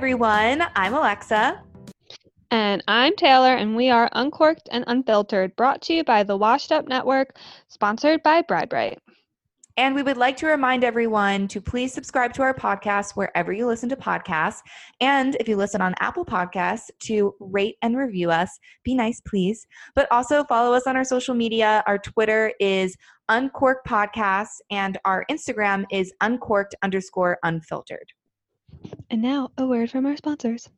Everyone. I'm Alexa. And I'm Taylor, and we are Uncorked and Unfiltered, brought to you by the Washed Up Network, sponsored by Bride Brite. And we would like to remind everyone to please subscribe to our podcast wherever you listen to podcasts. And if you listen on Apple Podcasts, to rate and review us. Be nice, please. But also follow us on our social media. Our Twitter is Uncorked Podcasts, and our Instagram is Uncorked underscore unfiltered. And now, a word from our sponsors.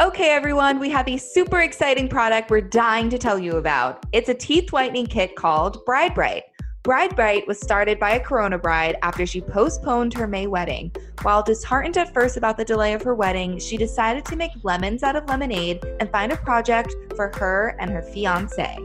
Okay, everyone, we have a super exciting product we're dying to tell you about. It's a teeth whitening kit called Bride Brite. Bride Brite was started by a Corona bride after she postponed her May wedding. While disheartened at first about the delay of her wedding, she decided to make lemons out of lemonade and find a project for her and her fiance.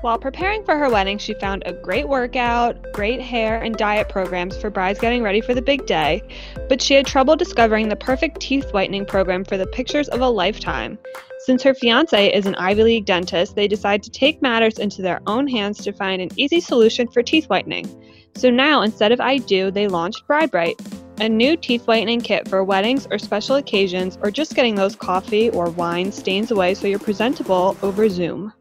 While preparing for her wedding, she found a great workout, great hair, and diet programs for brides getting ready for the big day, but she had trouble discovering the perfect teeth whitening program for the pictures of a lifetime. Since her fiance is an Ivy League dentist, they decide to take matters into their own hands to find an easy solution for teeth whitening. So now, instead of I Do, they launched Bride Brite, a new teeth whitening kit for weddings or special occasions, or just getting those coffee or wine stains away so you're presentable over Zoom.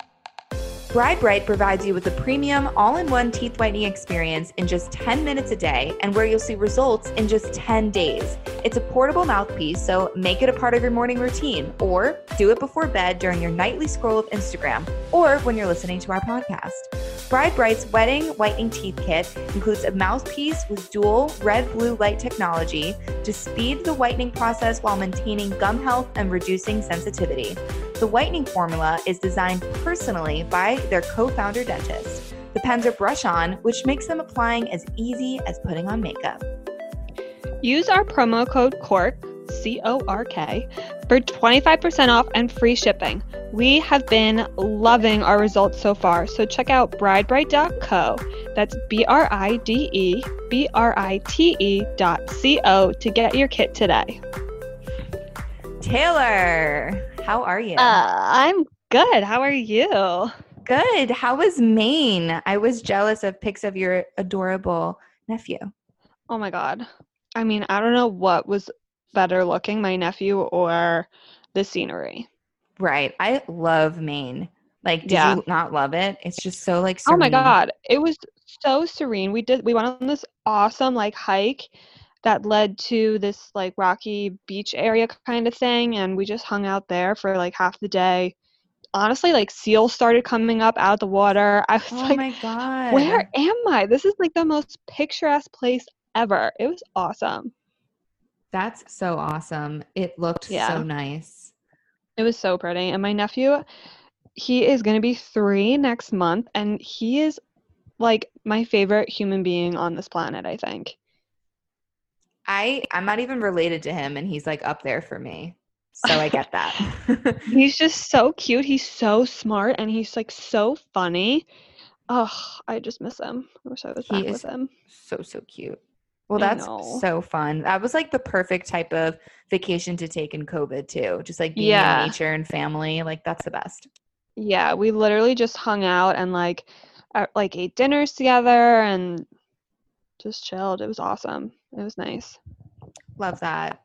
Bride Brite provides you with a premium all in one teeth whitening experience in just 10 minutes a day and where you'll see results in just 10 days. It's a portable mouthpiece, so make it a part of your morning routine or do it before bed during your nightly scroll of Instagram or when you're listening to our podcast. Bride Brite's wedding whitening teeth kit includes a mouthpiece with dual red blue light technology to speed the whitening process while maintaining gum health and reducing sensitivity. The whitening formula is designed personally by their co founder dentist. The pens are brush on, which makes them applying as easy as putting on makeup. Use our promo code CORK, C O R K, for 25% off and free shipping. We have been loving our results so far, so check out bridebrite.co. That's B R I D E B R I T E dot C O to get your kit today. Taylor, how are you? Uh, I'm good. How are you? Good. How was Maine? I was jealous of pics of your adorable nephew. Oh my god. I mean, I don't know what was better looking, my nephew or the scenery. Right. I love Maine. Like, did Yeah. you not love it? It's just so like serene. Oh my god. It was so serene. We did we went on this awesome like hike that led to this like rocky beach area kind of thing and we just hung out there for like half the day. Honestly, like seals started coming up out of the water. I was Oh like, my god. where am I? This is like the most picturesque place ever. It was awesome. That's so awesome. It looked Yeah. so nice. It was so pretty. And my nephew, he is going to be three next month, and he is like my favorite human being on this planet, I think. I I'm not even related to him and he's like up there for me. So I get that. He's just so cute. He's so smart, and he's like so funny. Oh, I just miss him. I wish I was He back with him. so so cute. Well, that's so fun. That was like the perfect type of vacation to take in COVID too. Just like being Yeah. in nature and family. Like that's the best. Yeah, we literally just hung out and like, uh, like ate dinners together and just chilled. It was awesome. It was nice. Love that.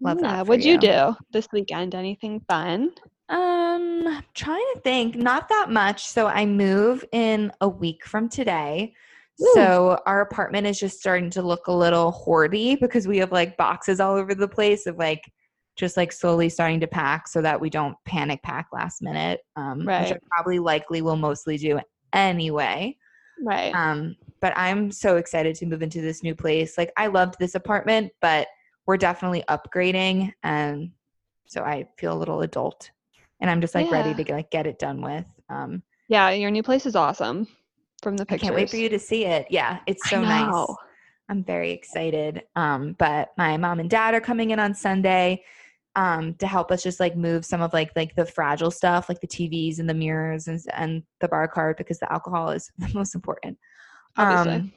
Love yeah. that. What'd you do this weekend? Anything fun? Um, I'm trying to think. Not that much. So I move in a week from today. Ooh. So our apartment is just starting to look a little hoardy because we have like boxes all over the place of like just like slowly starting to pack so that we don't panic pack last minute. Um, which I probably likely will mostly do anyway. Right. Um, but I'm so excited to move into this new place. Like I loved this apartment, but we're definitely upgrading, and so I feel a little adult, and I'm just like ready to like get it done with. Um, yeah, your new place is awesome from the I pictures. can't wait for you to see it. Yeah, it's so nice. I'm very excited. Um, but my mom and dad are coming in on Sunday um to help us just like move some of like like the fragile stuff like the TVs and the mirrors and and the bar card because the alcohol is the most important. Obviously. Um,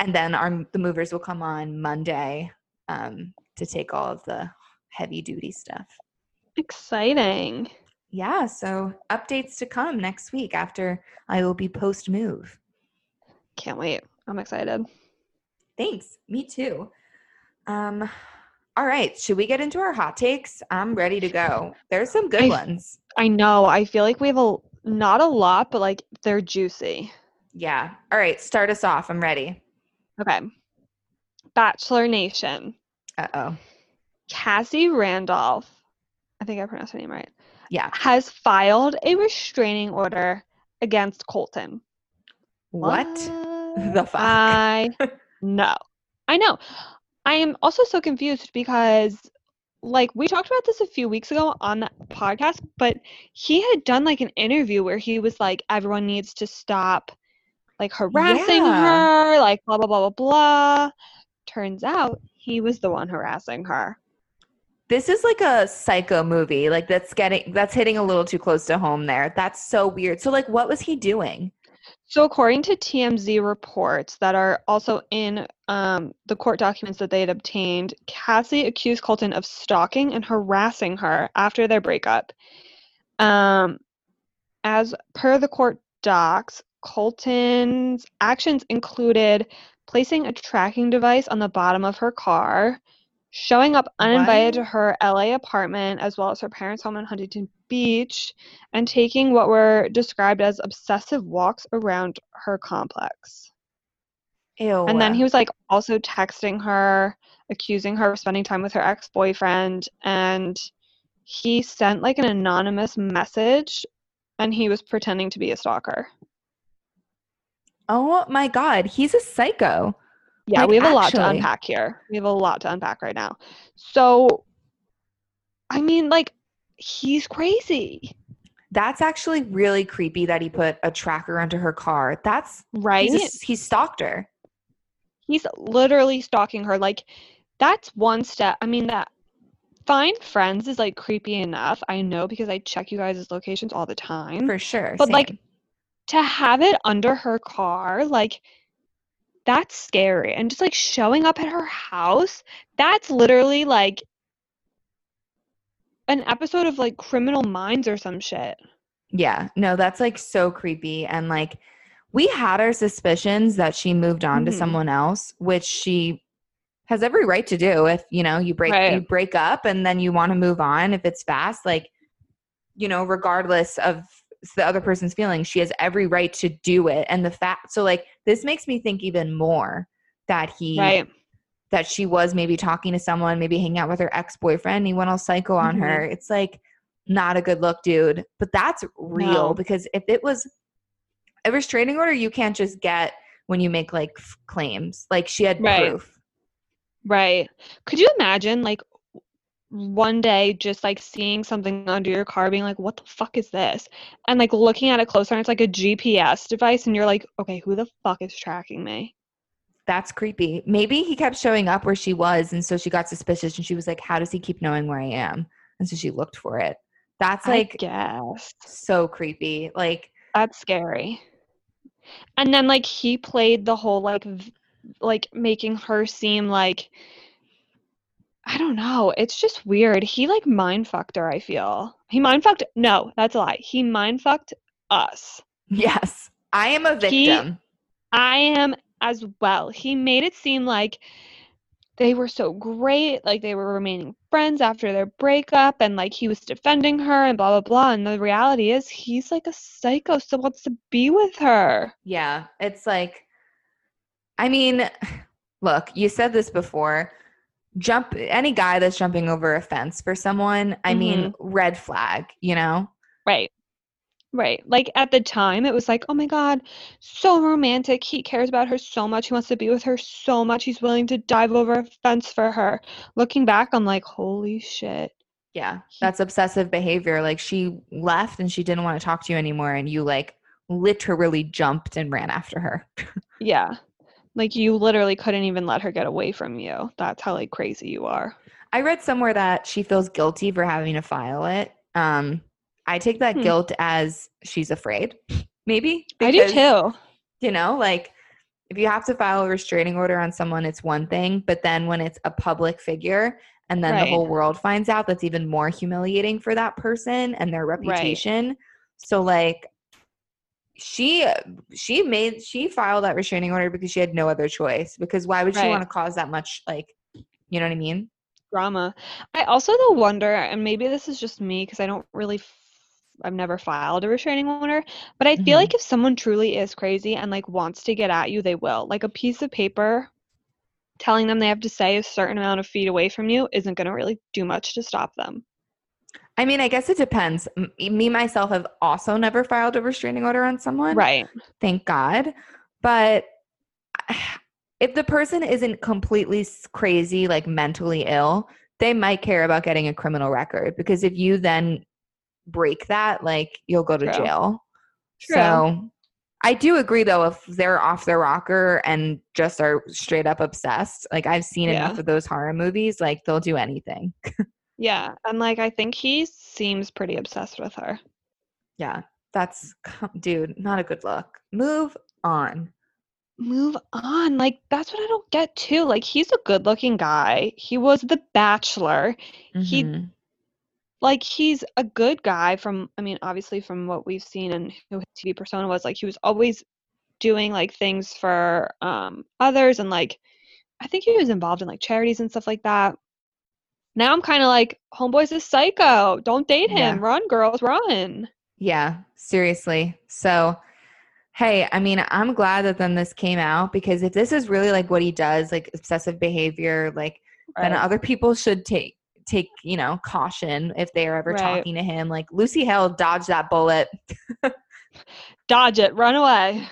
and then our the movers will come on Monday um to take all of the heavy duty stuff. Exciting. Yeah, so updates to come next week after I will be post move. Can't wait. I'm excited. Thanks. Me too. Um all right, should we get into our hot takes? I'm ready to go. There's some good I- ones. I know. I feel like we have a not a lot, but like they're juicy. Yeah. All right, start us off. I'm ready. Okay. Bachelor Nation. Uh-oh. Cassie Randolph, I think I pronounced her name right, Yeah. has filed a restraining order against Colton. What? The fuck? I know. I know. I am also so confused because like we talked about this a few weeks ago on that podcast, but he had done like an interview where he was like everyone needs to stop like harassing Yeah. her, like blah blah blah blah blah. Turns out he was the one harassing her. This is like a psycho movie. Like that's getting that's hitting a little too close to home there. That's so weird. So like what was he doing? So, according to TMZ reports that are also in um, the court documents that they had obtained, Cassie accused Colton of stalking and harassing her after their breakup. Um, as per the court docs, Colton's actions included placing a tracking device on the bottom of her car, showing up uninvited to her LA apartment as well as her parents' home in Huntington Beach, and taking what were described as obsessive walks around her complex. Ew. And then he was like also texting her, accusing her of spending time with her ex boyfriend. And he sent like an anonymous message and he was pretending to be a stalker. Oh my god, he's a psycho. Yeah, Like, we have a lot to unpack here. We have a lot to unpack right now. So, I mean, like, he's crazy, That's actually really creepy that he put a tracker under her car. That's right? he's, a, he stalked her. he's literally stalking her like that's one step i mean that find friends is like creepy enough i know because i check you guys' locations all the time For sure. but like same. To have it under her car like that's scary and just like showing up at her house that's literally like an episode of like criminal minds or some shit Yeah, no, that's like so creepy. And like, we had our suspicions that she moved on to Mhm. someone else, which she has every right to do. If you know you break you break up and then you want to move on, if it's fast, like you know, regardless of the other person's feelings, she has every right to do it. And the fact, so like, this makes me think even more that he right that she was maybe talking to someone, maybe hanging out with her ex boyfriend. He went all psycho on Mhm. her. It's like not a good look, dude. But that's real No. because if it was a restraining order, you can't just get when you make like f- claims. Like she had Right. proof. Right. Could you imagine like one day just like seeing something under your car being like, what the fuck is this? And like looking at it closer and it's like a GPS device and you're like, okay, who the fuck is tracking me? That's creepy. Maybe he kept showing up where she was, and so she got suspicious, and she was like, "How does he keep knowing where I am?" And so she looked for it. That's like guess. so creepy. Like That's scary. And then like he played the whole like v- like making her seem like I don't know. It's just weird. He like mind fucked her, I feel. He mind fucked no, that's a lie. He mind fucked us. yes, I am a victim. He-. I am as well. He made it seem like they were so great. Like they were remaining friends after their breakup and like he was defending her and blah blah blah. And the reality is he's like a psycho, still wants to be with her. Yeah, it's like, I mean, look, you said this before. Jump any guy that's jumping over a fence for someone, I mean, mm-hmm. red flag, you know? Right. Right. Like at the time, it was like, oh my God, so romantic. He cares about her so much. He wants to be with her so much. He's willing to dive over a fence for her. Looking back, I'm like, holy shit. Yeah, that's obsessive behavior. Like she left and she didn't want to talk to you anymore, and you like literally jumped and ran after her. Yeah. Like you literally couldn't even let her get away from you. That's how like crazy you are. I read somewhere that she feels guilty for having to file it. Um, I take that Hmm. guilt as she's afraid, maybe. I do too. You know, like if you have to file a restraining order on someone, it's one thing, but then when it's a public figure and then Right. the whole world finds out, that's even more humiliating for that person and their reputation. So, like, she she made she filed that restraining order because she had no other choice because why would she Right. want to cause that much like you know what i mean Drama. I also though wonder, and maybe this is just me because I don't really, f- I've never filed a restraining order, but I feel Mhm. like if someone truly is crazy and like wants to get at you, they will. Like a piece of paper telling them they have to stay a certain amount of feet away from you isn't going to really do much to stop them. I mean i guess it depends me myself have also never filed a restraining order on someone Right. thank god but if the person isn't completely crazy like mentally ill they might care about getting a criminal record because if you then break that like you'll go to True. jail True. so i do agree though if they're off their rocker and just are straight up obsessed like i've seen Yeah. enough of those horror movies like they'll do anything Yeah. And like I think he seems pretty obsessed with her. yeah that's dude not a good look move on Move on. Like that's what I don't get too. Like he's a good looking guy. He was the bachelor. He Mhm. like he's a good guy from I mean obviously from what we've seen and who his TV persona was like he was always doing like things for um others and like I think he was involved in like charities and stuff like that. Now I'm kind of like homeboy's a psycho. Don't date him. Yeah. Run girls, run. Yeah, seriously. So, hey, I mean, I'm glad that then this came out because if this is really like what he does, like obsessive behavior, like then other people should take take you know caution if they are ever Right. talking to him. Like Lucy Hale dodged that bullet. Dodge it. Run away.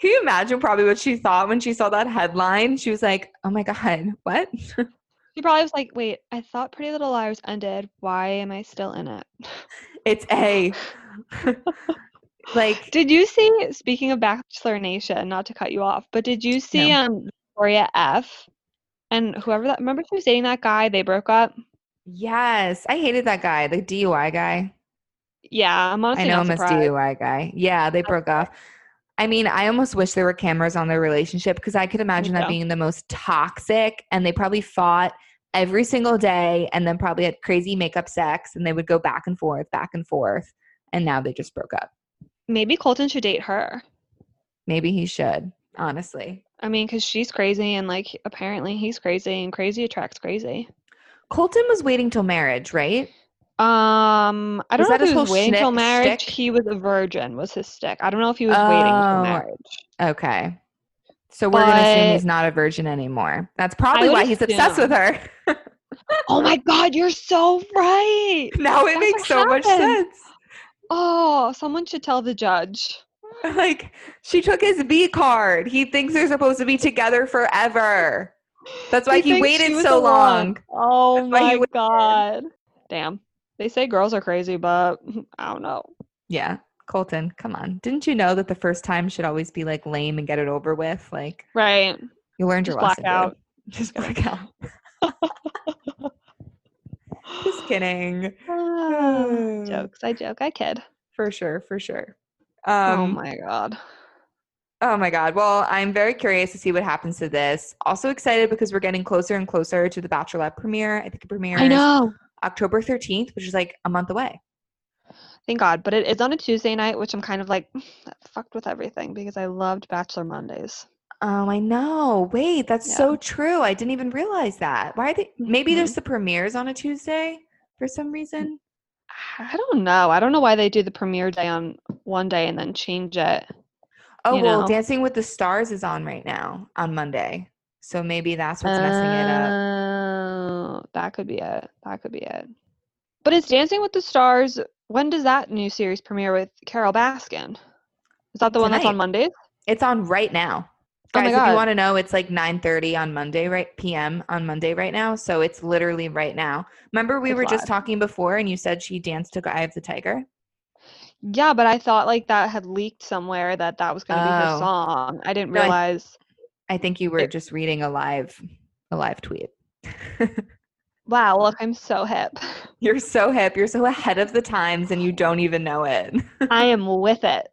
Can you imagine probably what she thought when she saw that headline? She was like, "Oh my god, what?" She probably was like, "Wait, I thought Pretty Little Liars ended. Why am I still in it?" it's a like Did you see? Speaking of Bachelor Nation, not to cut you off, but did you see No. um Victoria F and whoever that? Remember she was dating that guy? They broke up. yes, I hated that guy, the DUI guy. Yeah, I'm honestly I know him as. DUI guy. Yeah, they broke off. I mean, I almost wish there were cameras on their relationship because I could imagine that being the most toxic and they probably fought every single day and then probably had crazy makeup sex and they would go back and forth, back and forth. And now they just broke up. Maybe Colton should date her. Maybe he should, honestly. I mean, because she's crazy and like apparently he's crazy and crazy attracts crazy. Colton was waiting till marriage, right? Um, I don't know if he was waiting till marriage. shtick? He was a virgin, was his stick. I don't know if he was waiting Oh. till marriage. Okay. So we're going to assume he's not a virgin anymore. That's probably why he's obsessed with her. Oh my God, you're so right. now it That's makes so much sense. Oh, someone should tell the judge. Like she took his V card. He thinks they're supposed to be together forever. That's why he, thinks waited so one. long. Oh That's my. God. Damn. They say girls are crazy, but I don't know. Yeah. Colton, come on. Didn't you know that the first time should always be like lame and get it over with? Like Right. you learned Just your black lesson. out. dude. Just black out. Just kidding. Ah, Jokes. I joke. I kid. For sure, for sure. oh Um, my God. Oh my God. Well, I'm very curious to see what happens to this. Also excited because we're getting closer and closer to the Bachelorette premiere. I think it premieres I know. October 13th, which is like a month away. Thank God. But it is on a Tuesday night, which I'm kind of like, that fucked with everything because I loved Bachelor Mondays. Oh, I know. Wait, that's Yeah. so true. I didn't even realize that. Why are they maybe Mhm. there's the premieres on a Tuesday for some reason? I don't know. I don't know why they do the premiere day on one day and then change it. Oh, well, know. Dancing with the Stars is on right now on Monday. So maybe that's what's messing it up. Oh, that could be it. That could be it. But it's Dancing with the Stars. When does that new series premiere with Carole Baskin? Is that the one that's on Mondays? It's on right now. Oh my Guys, if you want to know, it's like 9:30 on Monday, right? PM on Monday right now. So it's literally right now. Remember we It's were just talking before and you said she danced to Eye of the Tiger? Yeah, but I thought like that had leaked somewhere that that was going to be her Oh. song. I didn't No, I- realize. I think you were It- just reading a live a live tweet. Wow, look, I'm so hip. You're so hip. You're so ahead of the times and you don't even know it. I am with it.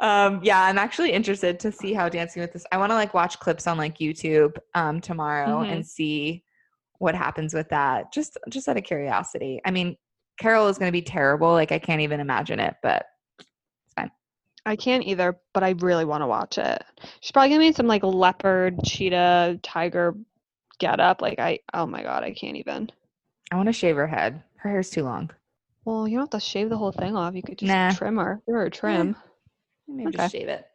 um yeah, I'm actually interested to see how dancing with this. I want to like watch clips on like YouTube um tomorrow Mhm. and see what happens with that. Just just out of curiosity. I mean, Carole is going to be terrible. Like I can't even imagine it, but it's fine. I can't either, but I really want to watch it. She's probably gonna be some like leopard, cheetah, tiger get up. Like I oh my god, I can't even. I want to shave her head. Her hair's too long. Well, you don't have to shave the whole thing off. You could just Nah. trim her. Give her a trim. Maybe Okay. just shave it.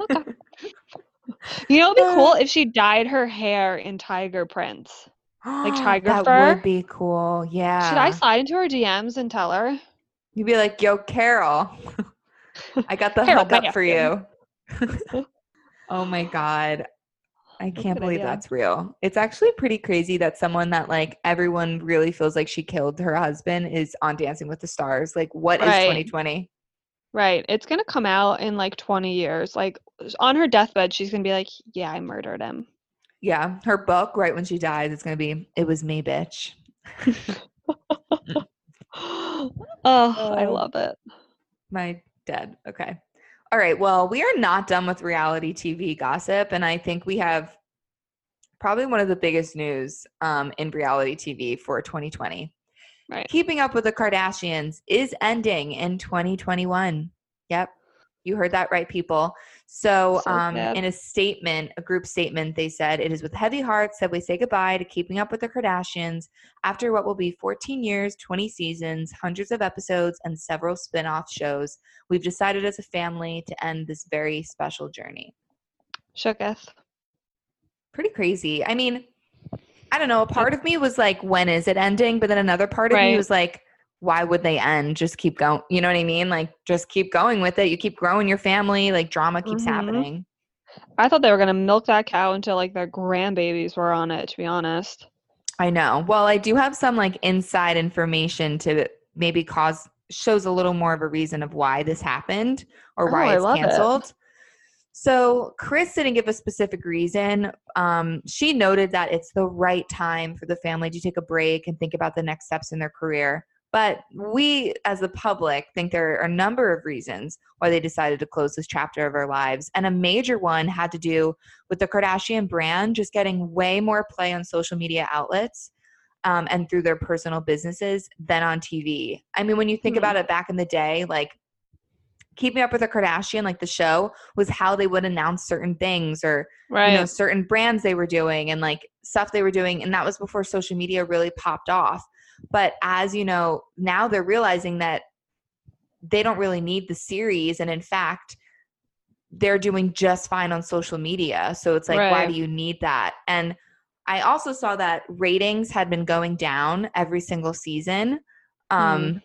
Okay. You know, it'd be cool if she dyed her hair in tiger prints. Like tiger that fur? would be cool. Yeah. Should I slide into her DMs and tell her? You'd be like, "Yo, Carole, I got the Carole hookup for you." Oh my god, I can't believe idea. that's real. It's actually pretty crazy that someone that like everyone really feels like she killed her husband is on Dancing with the Stars. Like, what is Right. 2020? Right. It's gonna come out in like 20 years. Like on her deathbed, she's gonna be like, "Yeah, I murdered him." Yeah, her book right when she dies, it's gonna be "It was me, bitch." oh, I Oh. love it. My dead. Okay. All right. Well, we are not done with reality TV gossip, and I think we have probably one of the biggest news um, in reality TV for 2020. Right. Keeping Up with the Kardashians is ending in 2021. Yep. You heard that right, people. So, So um, in a statement, a group statement, they said, It is with heavy hearts that we say goodbye to Keeping Up with the Kardashians after what will be 14 years, 20 seasons, hundreds of episodes, and several spin off shows. We've decided as a family to end this very special journey. Shooketh. Pretty crazy. I mean, I don't know. A part of me was like, When is it ending? But then another part of me was like, why would they end? Just keep going. You know what I mean? Like, just keep going with it. You keep growing your family. Like, drama keeps Mhm. happening. I thought they were gonna milk that cow until like their grandbabies were on it. To be honest. I know. Well, I do have some like inside information to maybe cause shows a little more of a reason of why this happened or Oh, why I it's love it. canceled. So Kris didn't give a specific reason. Um, she noted that it's the right time for the family to take a break and think about the next steps in their career. But we, as the public, think there are a number of reasons why they decided to close this chapter of our lives. And a major one had to do with the Kardashian brand just getting way more play on social media outlets um, and through their personal businesses than on TV. I mean, when you think Hmm. about it back in the day, like keeping up with the Kardashian, like the show, was how they would announce certain things or Right. you know certain brands they were doing and like stuff they were doing and that was before social media really popped off but as you know now they're realizing that they don't really need the series. And in fact they're doing just fine on social media. So it's like why do you need that? And i also saw that ratings had been going down every single season. Um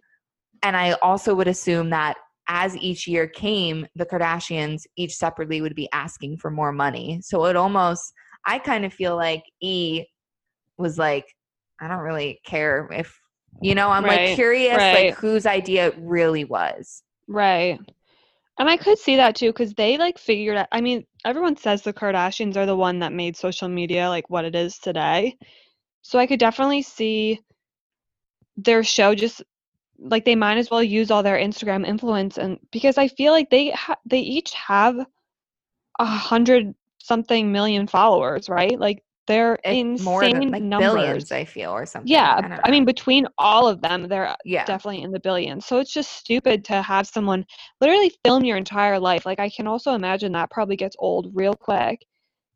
and i also would assume that as each year came, the Kardashians each separately would be asking for more money. So it almost, I kind of feel like E was like, I don't really care if, you know, I'm like curious, right. like whose idea it really was. Right. And I could see that too because they like figured out. I mean, everyone says the Kardashians are the one that made social media like what it is today. So I could definitely see their show just like they might as well use all their Instagram influence and because I feel like they ha- they each have a hundred something million followers, right? Like they're If insane more than like numbers. billions, I feel, or something. Yeah, I, I, mean between all of them, they're yeah, definitely in the billions. So it's just stupid to have someone literally film your entire life. Like I can also imagine that probably gets old real quick.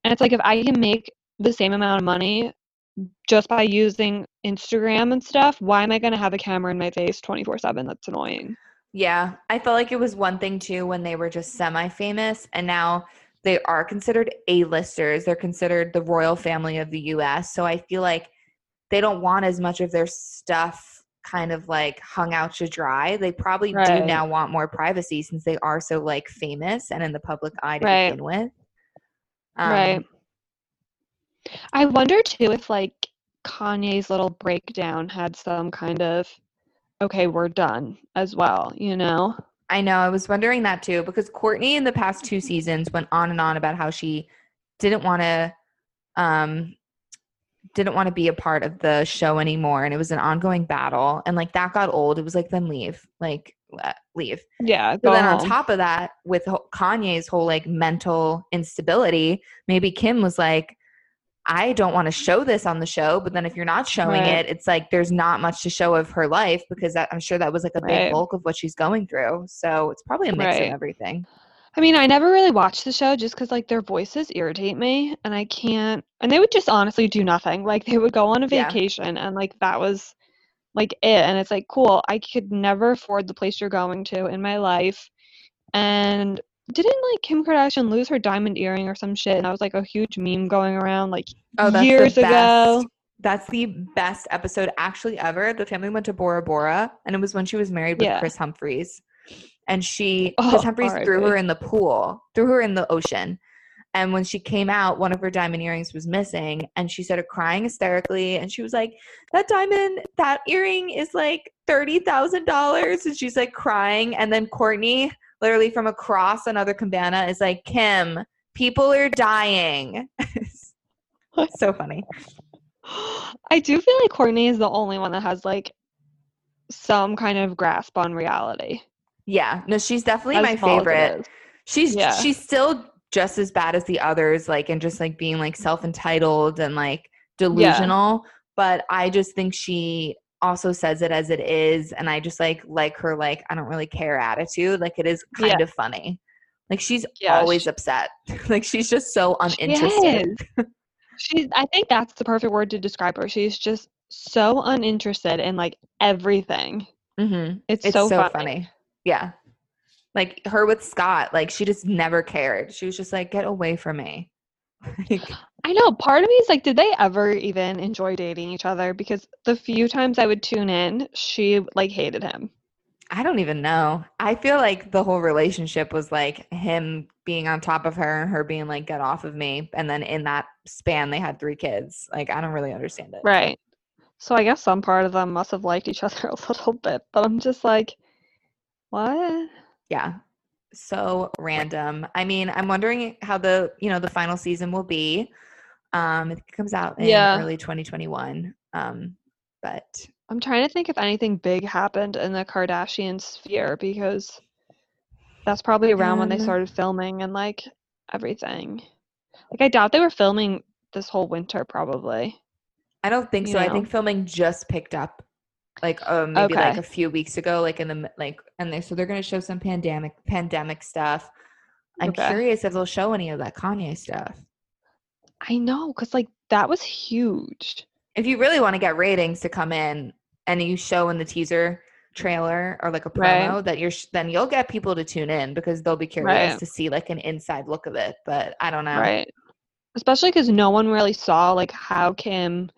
And it's like if I can make the same amount of money just by using Instagram and stuff, why am I going to have a camera in my face 24/7? That's annoying. yeah. I felt like it was one thing too when they were just semi-famous, and now they are considered A-listers. They're considered the royal family of the U.S. So I feel like they don't want as much of their stuff kind of like hung out to dry. They probably do now want more privacy since they are so like famous and in the public eye to Right. begin with. Um, right. I wonder too if like Kanye's little breakdown had some kind of okay, we're done as well, you know? I know. I was wondering that too because Kourtney in the past two seasons went on and on about how she didn't want to um didn't want to be a part of the show anymore and it was an ongoing battle and like that got old. It was like then leave. Like leave. Yeah. So Go then on top of that with Kanye's whole like mental instability, maybe Kim was like I don't want to show this on the show, but then if you're not showing Right. it, it's like there's not much to show of her life because that, I'm sure that was like a big Right. bulk of what she's going through. So it's probably a mix Right. of everything. I mean, I never really watched the show just because like their voices irritate me and I can't and they would just honestly do nothing. Like they would go on a Yeah. vacation and like that was like it and it's like cool, I could never afford the place you're going to in my life. And didn't like Kim Kardashian lose her diamond earring or some shit and that was like a huge meme going around like Oh, that's years the ago. That's the best episode actually ever. The family went to Bora Bora, and it was when she was married with Yeah. Kris Humphries, and she Oh, Kris Humphries threw her in the pool, threw her in the ocean. And when she came out, one of her diamond earrings was missing, and she started crying hysterically. And she was like, "That diamond, that earring is like thirty thousand dollars." And she's like crying. And then Kourtney, literally from across another cabana, is like, "Kim, people are dying." so funny. I do feel like Kourtney is the only one that has like some kind of grasp on reality. Yeah, no, she's definitely as my small as it favorite. She's Yeah. she's still just as bad as the others, like and just like being like self entitled and like delusional. But I just think she also says it as it is, and I just like like her like I don't really care attitude. Like it is kind Yeah. of funny. Like she's Yeah, always she- upset. like she's just so uninterested. is. She's I think that's the perfect word to describe her. She's just so uninterested in like everything. Mm-hmm. It's, It's so, so, funny. funny. Yeah. Like her with Scott, like she just never cared. She was just like, get away from me. I know. Part of me is like, did they ever even enjoy dating each other? Because the few times I would tune in, she like hated him. I don't even know. I feel like the whole relationship was like him being on top of her and her being like, get off of me. And then in that span, they had three kids. Like, I don't really understand it. Right. So I guess some part of them must have liked each other a little bit, but I'm just like, what? Yeah. So random. I mean, I'm wondering how the, you know, the final season will be. Um, it comes out in Yeah. early 2021. Um, but I'm trying to think if anything big happened in the Kardashian sphere because that's probably around when they Um, started filming and like everything. Like I doubt they were filming this whole winter probably. I don't think You so. I think filming just picked up like uh, maybe like a few weeks ago, like in the like, and they so they're gonna show some pandemic pandemic stuff. I'm Okay. curious if they'll show any of that Kanye stuff. I know, because like that was huge. If you really want to get ratings to come in, and you show in the teaser trailer or like a Right. promo that you're, sh- then you'll get people to tune in because they'll be curious Right. to see like an inside look of it. But I don't know. Right. Especially because no one really saw like how Kim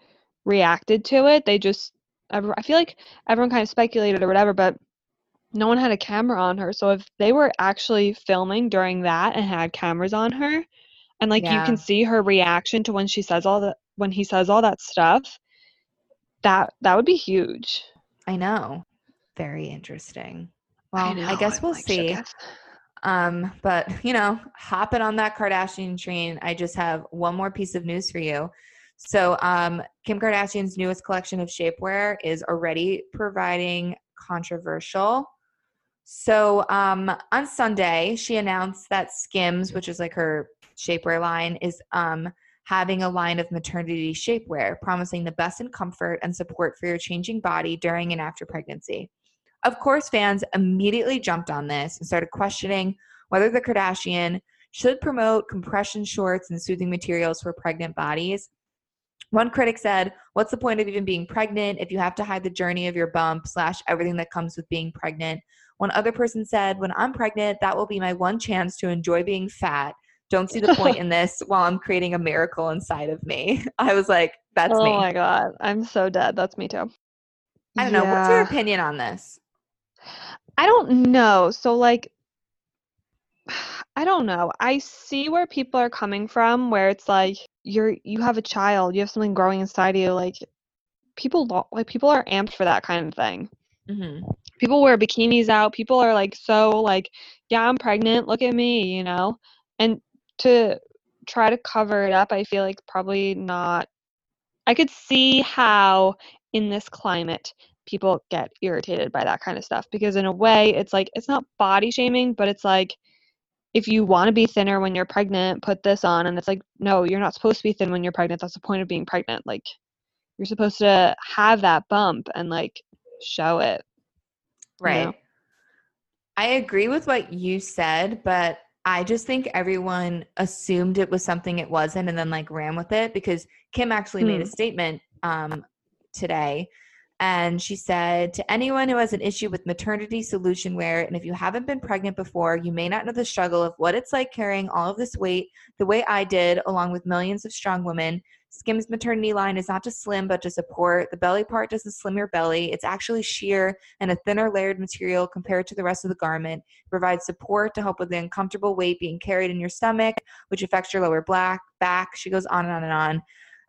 reacted to it. They just, ever, I feel like everyone kind of speculated or whatever, but no one had a camera on her. So if they were actually filming during that and had cameras on her, and like you can see her reaction to when she says all that, when he says all that stuff, that that would be huge. I know. Very interesting. Well, I, know, guess I'm, we'll like, see. Um, but you know, hopping on that Kardashian train, I just have one more piece of news for you. So, um, Kim Kardashian's newest collection of shapewear is already providing controversial. So, um, on Sunday, she announced that Skims, which is like her shapewear line, is um having a line of maternity shapewear, promising the best in comfort and support for your changing body during and after pregnancy. Of course, fans immediately jumped on this and started questioning whether the Kardashian should promote compression shorts and soothing materials for pregnant bodies. One critic said, What's the point of even being pregnant if you have to hide the journey of your bump slash everything that comes with being pregnant? One other person said, When I'm pregnant, that will be my one chance to enjoy being fat. Don't see the point in this while I'm creating a miracle inside of me. I was like, That's oh me. Oh my god, I'm so dead. That's me too. I don't know. What's your opinion on this? I don't know. So like I don't know. I see where people are coming from where it's like you're you have a child, you have something growing inside of you like people lo- like people are amped for that kind of thing. hmm People wear bikinis out. People are like so like yeah, I'm pregnant. Look at me, you know. And to try to cover it up, I feel like probably not I could see how in this climate people get irritated by that kind of stuff because in a way it's like it's not body shaming but it's like if you want to be thinner when you're pregnant put this on and it's like no you're not supposed to be thin when you're pregnant that's the point of being pregnant like you're supposed to have that bump and like show it Right. know? I agree with what you said, but I just think everyone assumed it was something it wasn't and then like ran with it because Kim actually made a Hmm. statement um, today and she said to anyone who has an issue with maternity solution wear and if you haven't been pregnant before you may not know the struggle of what it's like carrying all of this weight the way i did along with millions of strong women. Skims maternity line is not to slim but to support. The belly part doesn't slim your belly. It's actually sheer and a thinner layered material compared to the rest of the garment. It provides support to help with the uncomfortable weight being carried in your stomach which affects your lower black back. She goes on and on and on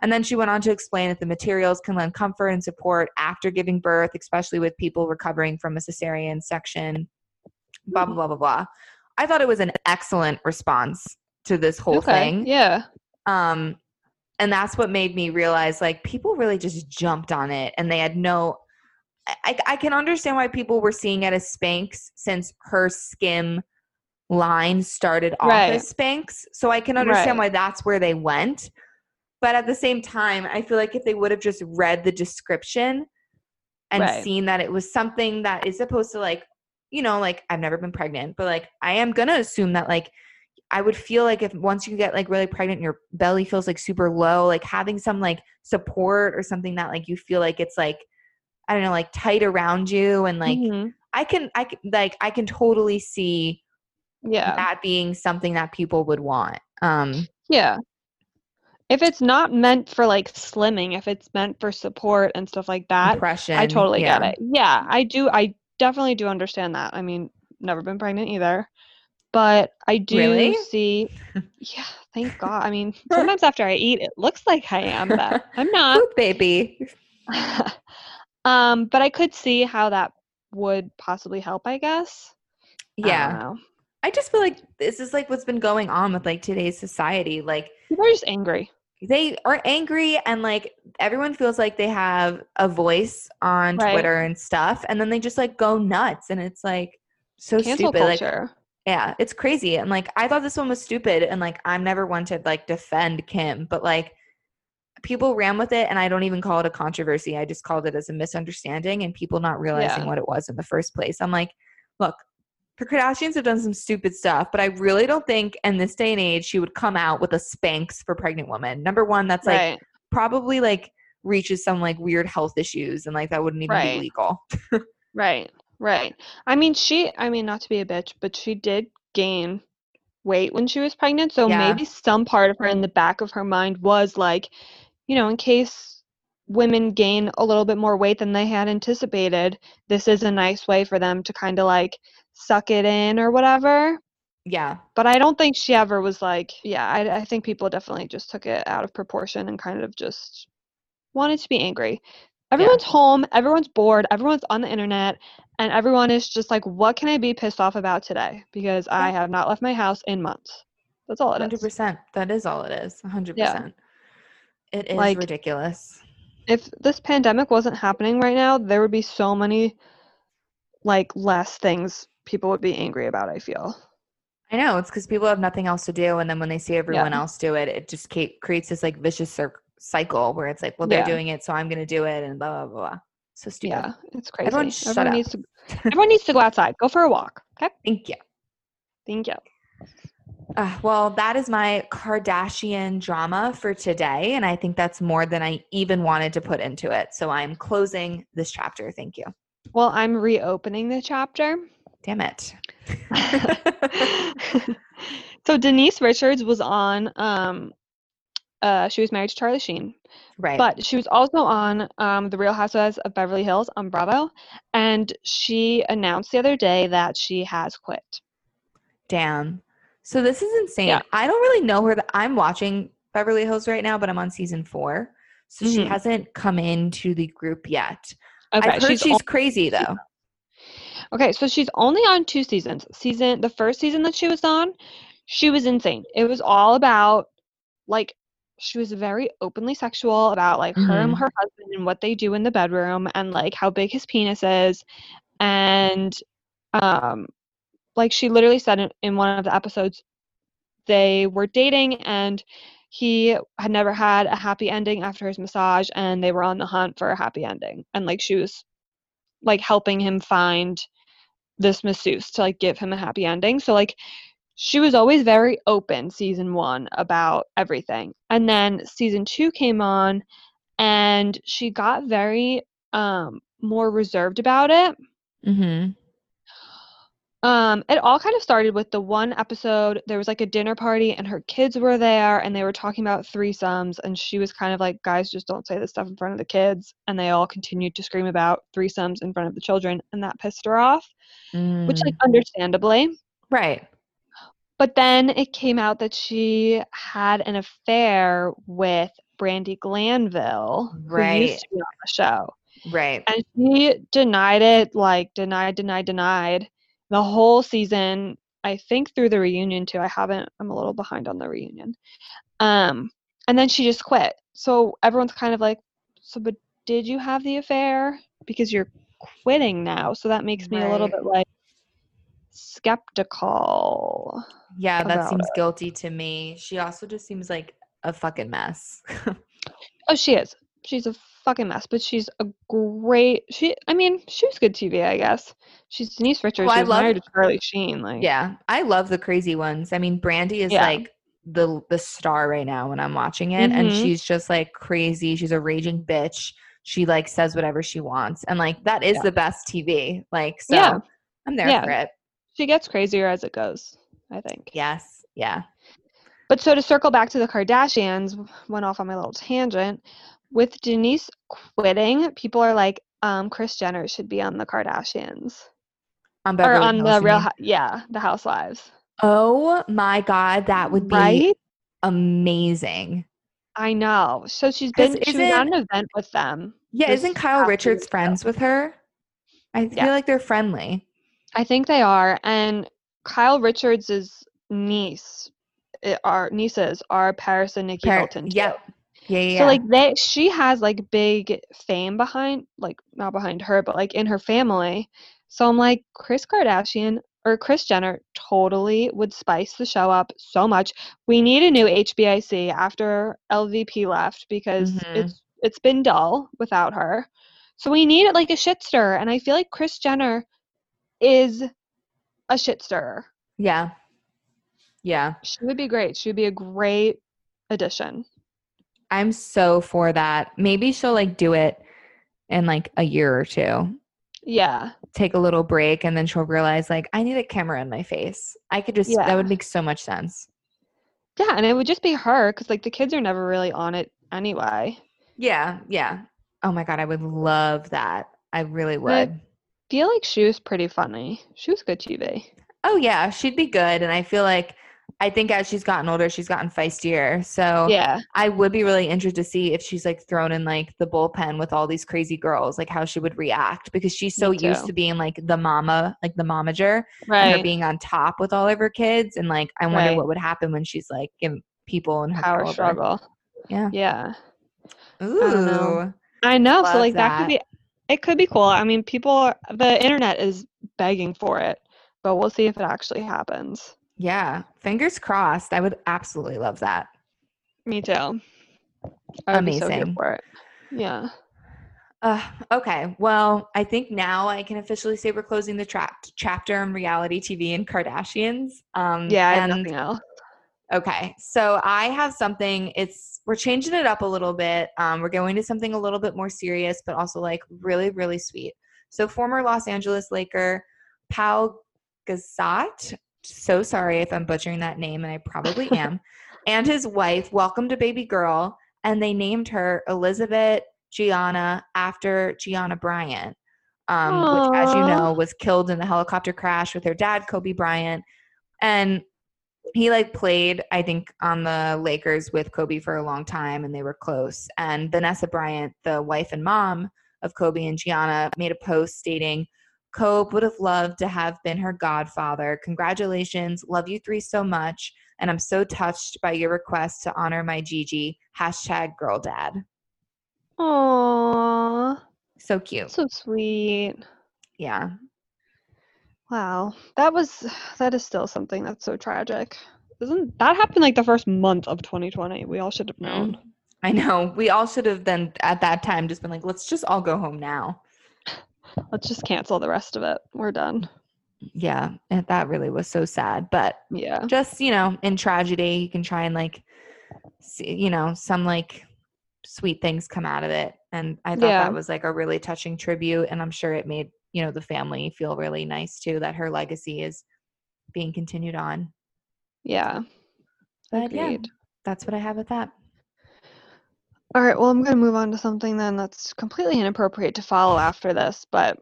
and then she went on to explain that the materials can lend comfort and support after giving birth, especially with people recovering from a cesarean section. Blah, blah, blah, blah, blah. I thought it was an excellent response to this whole okay thing. yeah Um, and that's what made me realize like people really just jumped on it and they had no. I, I can understand why people were seeing it as Spanx since her skim line started off Right. as Spanx. So I can understand Right. why that's where they went. But at the same time, I feel like if they would have just read the description and Right. seen that it was something that is supposed to like, you know, like I've never been pregnant, but like I am gonna assume that like I would feel like if once you get like really pregnant, and your belly feels like super low, like having some like support or something that like you feel like it's like I don't know, like tight around you and like Mhm. I can I can like I can totally see yeah that being something that people would want. Um Yeah. If it's not meant for like slimming, if it's meant for support and stuff like that, impression. I totally yeah. get it. Yeah, I do. I definitely do understand that. I mean, never been pregnant either, but I do Really? see. Yeah, thank God. I mean, sometimes after I eat, it looks like I am, but I'm not. Poop baby. um, but I could see how that would possibly help. I guess. I don't Yeah. know. I just feel like this is like what's been going on with like today's society. Like People are just angry. They are angry and like everyone feels like they have a voice on Right. Twitter and stuff and then they just like go nuts and it's like so Cancel stupid. Like yeah, it's crazy. And like I thought this one was stupid and like I'm never one to like defend Kim, but like people ran with it and I don't even call it a controversy. I just called it as a misunderstanding and people not realizing Yeah. what it was in the first place. I'm like, look, the Kardashians have done some stupid stuff, but I really don't think in this day and age she would come out with a Spanx for pregnant women. Number one, that's like right. probably like reaches some like weird health issues and like that wouldn't even Right. be legal. Right, right. I mean, she, I mean, not to be a bitch, but she did gain weight when she was pregnant. So Yeah. maybe some part of her in the back of her mind was like, you know, in case women gain a little bit more weight than they had anticipated, this is a nice way for them to kind of like suck it in or whatever. Yeah. But I don't think she ever was like, yeah, I, I think people definitely just took it out of proportion and kind of just wanted to be angry. Everyone's home, everyone's bored, everyone's on the internet, and everyone is just like, what can I be pissed off about today? Because I have not left my house in months. That's all it Hundred is. percent. That is all it is. hundred Yeah. percent. It is Like- ridiculous. If this pandemic wasn't happening right now, there would be so many like less things people would be angry about, I feel. I know it's because people have nothing else to do, and then when they see everyone Yeah. else do it, it just creates this like vicious cycle where it's like, well, they're Yeah. doing it, so I'm going to do it, and blah blah blah. So stupid. Yeah, it's crazy. Everyone everyone needs to everyone needs to go outside. Go for a walk. Okay. Thank you. Thank you. Uh, well, that is my Kardashian drama for today, and I think that's more than I even wanted to put into it. So I'm closing this chapter. Thank you. Well, I'm reopening the chapter. Damn it. so Denise Richards was on um uh she was married to Charlie Sheen. right. But she was also on um, The Real Housewives of Beverly Hills on Bravo, and she announced the other day that she has quit. Damn. So this is insane. Yeah. I don't really know her. That I'm watching Beverly Hills right now, but I'm on season four. So she Mhm. hasn't come into the group yet. Okay, I've heard she's, on- crazy though. Okay, so she's only on two seasons. Season the first season that she was on, she was insane. It was all about like she was very openly sexual about like her and Mhm. her husband and what they do in the bedroom and like how big his penis is and um like she literally said in, in one of the episodes they were dating and he had never had a happy ending after his massage and they were on the hunt for a happy ending and like she was like helping him find this masseuse to like give him a happy ending. So like she was always very open season one about everything. And then season two came on and she got very um more reserved about it. Mm-hmm. Um, it all kind of started with the one episode. There was like a dinner party, and her kids were there, and they were talking about threesomes. And she was kind of like, "Guys, just don't say this stuff in front of the kids." And they all continued to scream about threesomes in front of the children, and that pissed her off, which, like, understandably. Mm. right. But then it came out that she had an affair with Brandi Glanville, who Right. used to be on the show. Right. And she denied it, like denied, denied, denied the whole season. I think through the reunion too. I haven't. I'm a little behind on the reunion. Um, and then she just quit. So everyone's kind of like, so but did you have the affair? Because you're quitting now. So that makes me a little bit like skeptical. Yeah, that seems guilty to me. She also just seems like a fucking mess. Oh, she is. She's a fucking mess, but she's a great. She, I mean, she was good TV, I guess. She's Denise Richards. Well, I love- married to Charlie Sheen. Like, yeah, I love the crazy ones. I mean, Brandi is Yeah. like the the star right now when I'm watching it, and Mhm. she's just like crazy. She's a raging bitch. She like says whatever she wants, and like that is Yeah. the best TV. Like, so Yeah. I'm there Yeah. for it. she gets crazier as it goes. I think. Yes, yeah. But so to circle back to the Kardashians, went off on my little tangent. With Denise quitting, people are like, um, Kris Jenner should be on the Kardashians On or on Hills, the Real, mean? Yeah, the Housewives. Oh my god, that would be Right? amazing. I know. So she's been. She was isn't- at an event with them. Yeah, isn't Kyle Richards friends with her? I feel Yeah. like they're friendly. I think they are. And Kyle Richards' niece, eh, our nieces are Paris and Nicky Par- Hilton. too. Yep. Yeah, yeah. So like they she has like big fame behind like not behind her but like in her family. So I'm like Kris Kardashian or Kris Jenner totally would spice the show up so much. We need a new HBIC after LVP left because Mhm. it's it's been dull without her. So we need it like a shit stirrer and I feel like Kris Jenner is a shit stirrer. yeah. Yeah. She would be great. She would be a great addition. I'm so for that. Maybe she'll like do it in like a year or two. Yeah. Take a little break and then she'll realize like I need a camera in my face. I could just Yeah. that would make so much sense. Yeah, and it would just be her because like the kids are never really on it anyway. Yeah, yeah. Oh my god, I would love that. I really And I would. feel like she was pretty funny. She was good TV. Oh yeah, she'd be good and I feel like I think as she's gotten older, she's gotten feistier. So Yeah, I would be really interested to see if she's like thrown in like the bullpen with all these crazy girls, like how she would react because she's so used to being like the mama, like the momager, and right. being on top with all of her kids. And like, I wonder Right. what would happen when she's like in people and her Power struggle. Yeah. Yeah, Ooh. don't know. I know. So like that. that. could be. It could be cool. I mean, people. Are, the internet is begging for it, but we'll see if it actually happens. Yeah, fingers crossed. I would absolutely love that. Me too. I would be so here Amazing. for it. Yeah. Uh, okay, well, I think now I can officially say we're closing the tra- chapter on reality TV and Kardashians. Um, Yeah, I and nothing else. Okay, so I have something. It's we're changing it up a little bit. Um, we're going to something a little bit more serious, but also like really, really sweet. So, former Los Angeles Laker Pau Gasat. So sorry if I'm butchering that name, and I probably am. and his wife welcomed a baby girl, and they named her Elizabeth Gianna after Gianna Bryant, um, which, as you know, was killed in the helicopter crash with her dad, Kobe Bryant. And he like played i think on the lakers with kobe for a long time and they were close and vanessa bryant the wife and mom of kobe and gianna made a post stating kobe would have loved to have been her godfather congratulations love you three so much and i'm so touched by your request to honor my gigi hashtag girl dad Aww. so cute So sweet. yeah Wow. That was that is still something that's so tragic. Isn't that happened like the first month of 2020? We all should have known. Mm. i know we all should have then at that time just been like let's just all go home now Let's just cancel the rest of it. We're done. yeah and that really was so sad but Yeah. just you know in tragedy you can try and like see you know some like sweet things come out of it and i thought Yeah. that was like a really touching tribute and i'm sure it made you know the family feel really nice too that her legacy is being continued on Yeah. but yeah that's what i have with that All right, well, I'm going to move on to something then that's completely inappropriate to follow after this, but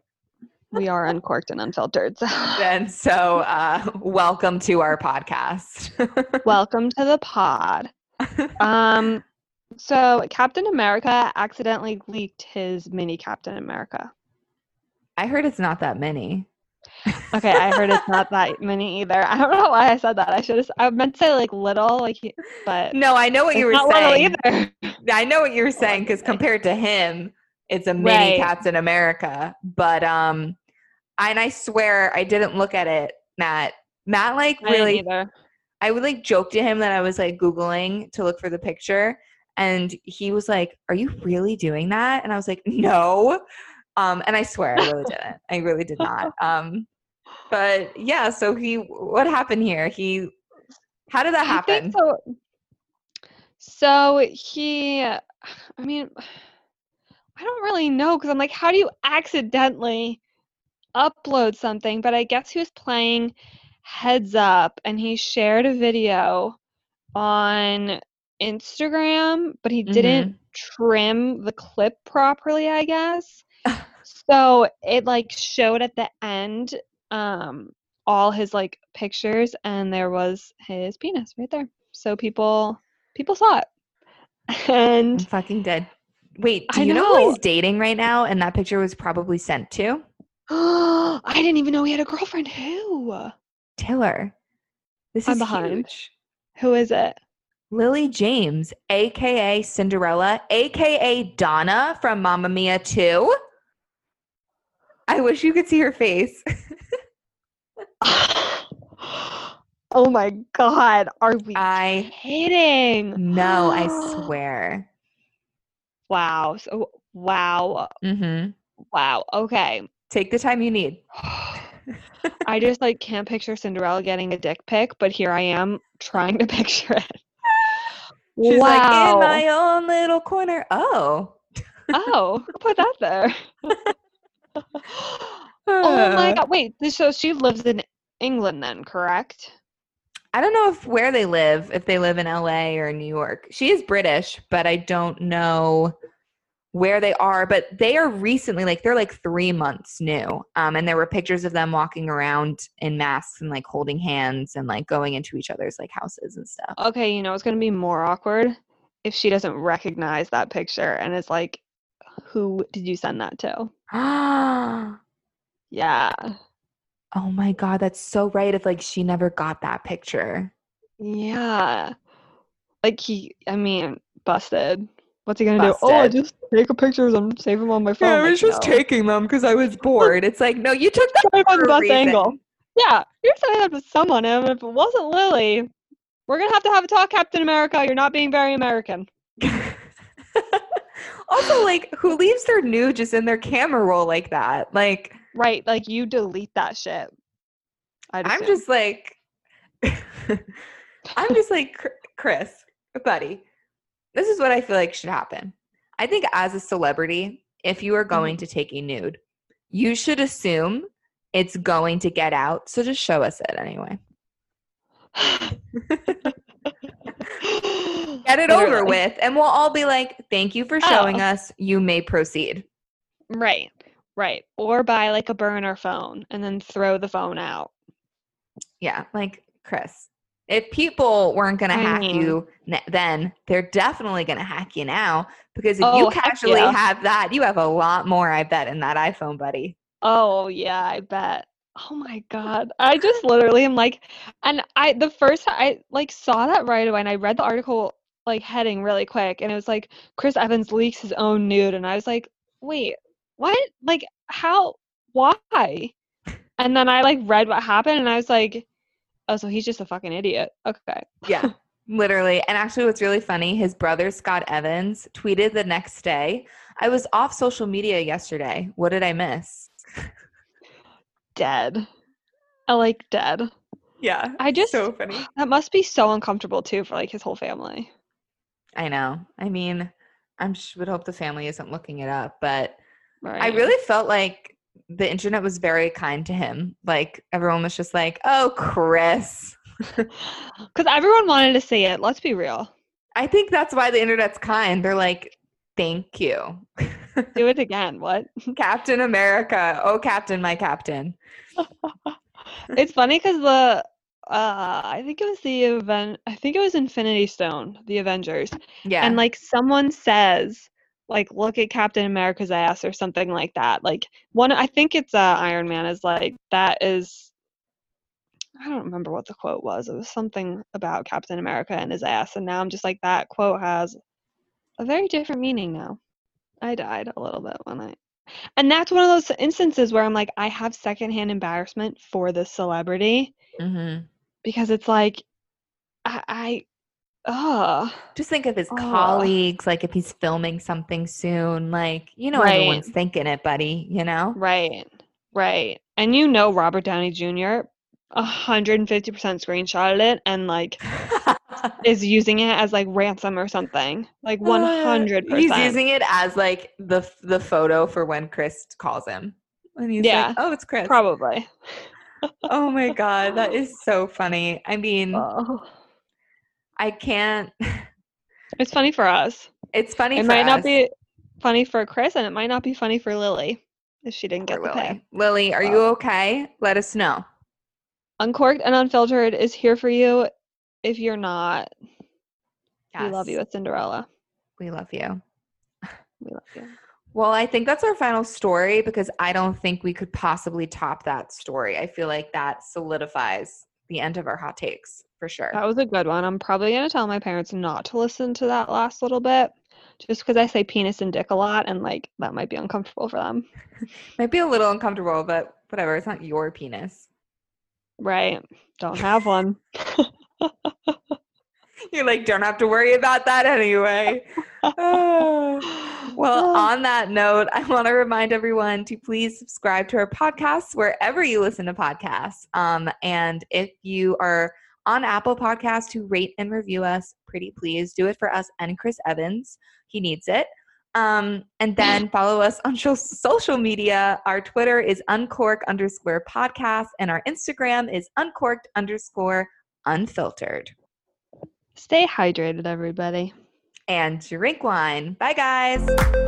we are uncorked and unfiltered. So and so uh welcome to our podcast welcome to the pod. Um so Captain America accidentally leaked his mini Captain America. i heard it's not that many Okay, I heard it's not that many either. I don't know why I said that. I should have I meant to say like little, like but no i know what you were saying either. I know what you were saying because compared to him, it's a mini Right. Captain America. But um, and I swear I didn't look at it, Matt. Matt like really, either. I would like joke to him that I was like googling to look for the picture, and he was like, "Are you really doing that?" And I was like, "No." Um, and I swear I really didn't. I really did not. Um, but yeah. So he, what happened here? He, how did that happen? so. So he, I mean, I don't really know because I'm like, how do you accidentally upload something? But I guess he was playing Heads Up and he shared a video on Instagram, but he didn't trim the clip properly, I guess. So it like showed at the end um all his like pictures and there was his penis right there. So people people saw it. I'm And fucking dead. Wait, do I you know. who know. he's dating right now? And that picture was probably sent to I didn't even know he had a girlfriend. Who? Taylor. This I'm is behind. huge. Who is it? Lily James, aka Cinderella, aka Donna from Mamma Mia 2. I wish you could see her face. oh my god, are we I kidding? No, I swear. Wow. So wow. hmm Wow. Okay. Take the time you need. I just like can't picture Cinderella getting a dick pic, but here I am trying to picture it. She's like wow. in my own little corner. Oh. oh, put that there? oh my god. Wait, so she lives in England then, correct? I don't know if where they live, if they live in LA or New York. She is British, but I don't know where they are. But they are recently, like they're like three months new. Um, and there were pictures of them walking around in masks and like holding hands and like going into each other's like houses and stuff. Okay, you know it's gonna be more awkward if she doesn't recognize that picture and is like, who did you send that to? Yeah. Oh my god, that's so right. If like she never got that picture. Yeah. Like he I mean, busted. What's he gonna do? Oh, I just take a pictures and save them on my phone. Yeah, I was like, no. taking them because I was bored. It's like, no, you took Try to the best reason. angle. Yeah, you're setting up with someone, and if it wasn't Lily, we're gonna have to have a talk, Captain America. You're not being very American. also, like, who leaves their nude just in their camera roll like that? Like, Right, like you delete that shit. I'm just like, I'm just like, Chris, buddy, this is what I feel like should happen. I think as a celebrity, if you are going mm-hmm. to take a nude, you should assume it's going to get out. So just show us it anyway. Get it over with, and we'll all be like, thank you for oh. showing Oh. us. You may proceed. Right, right. Or buy like a burner phone and then throw the phone out. Yeah, like Chris. If people weren't going to hack mean- you then, they're definitely going to hack you now because if Oh, you casually yeah. have that, you have a lot more, I bet, in that iPhone, buddy. Oh yeah, I bet. Oh my god. I just literally am like and I the first I like saw that right away and I read the article like heading really quick and it was like Chris Evans leaks his own nude and I was like, "Wait, what? Like how why?" And then I like read what happened and I was like, "Oh, so he's just a fucking idiot." Okay. Yeah, literally. And actually, what's really funny, his brother, Scott Evans, tweeted the next day I was off social media yesterday. What did I miss? Dead. I like dead. Yeah. I just so funny. that must be so uncomfortable too for like his whole family. I know. I mean, I would hope the family isn't looking it up, but Right. I really felt like the internet was very kind to him. Like everyone was just like, "Oh, Chris." Because everyone wanted to see it. Let's be real. I think that's why the internet's kind. They're like, "Thank you, Do it again. What? Captain America." Oh, Captain, my Captain. it's funny because the uh, I think it was the event. I think it was Infinity Stone, the Avengers, Yeah. and like someone says, like, look at Captain America's ass or something like that. Like one, I think it's uh, Iron Man is like that is. I don't remember what the quote was. It was something about Captain America and his ass, and now I'm just like that quote has a very different meaning now. I died a little bit when I and that's one of those instances where I'm like, I have secondhand embarrassment for this celebrity hmm because it's like, I, I oh, Just think of his Oh. colleagues, like if he's filming something soon, like you know Right. everyone's thinking it, buddy. You know. right, right. And you know, Robert Downey Jr. 150% screenshotted it and like is using it as like ransom or something. Like 100%. Uh, He's using it as like the the photo for when Chris calls him. And he's Yeah. like, "Oh, it's Chris." Probably. Oh my god, that is so funny. I mean, Oh. I can't. It's funny for us. It's funny. It might not be funny for Chris and it might not be funny for Lily if she didn't get the pay. Lily. Lily, are you okay? Let us know. Uncorked and Unfiltered is here for you if you're not. We love you at Cinderella. We love you. We love you. Well, I think that's our final story because I don't think we could possibly top that story. I feel like that solidifies the end of our hot takes for sure. That was a good one. I'm probably going to tell my parents not to listen to that last little bit just because I say penis and dick a lot and like that might be uncomfortable for them. Might be a little uncomfortable, but whatever. It's not your penis. Right. Don't have one. You're like, don't have to worry about that anyway. Ah. well, on that note, I want to remind everyone to please subscribe to our podcasts wherever you listen to podcasts. Um, and if you are on Apple Podcasts, to rate and review us, pretty please do it for us and Chris Evans. He needs it. Um, and then follow us on social media. Our Twitter is uncork underscore podcast, and our Instagram is uncorked underscore unfiltered. Stay hydrated, everybody. and drink wine. Bye, guys.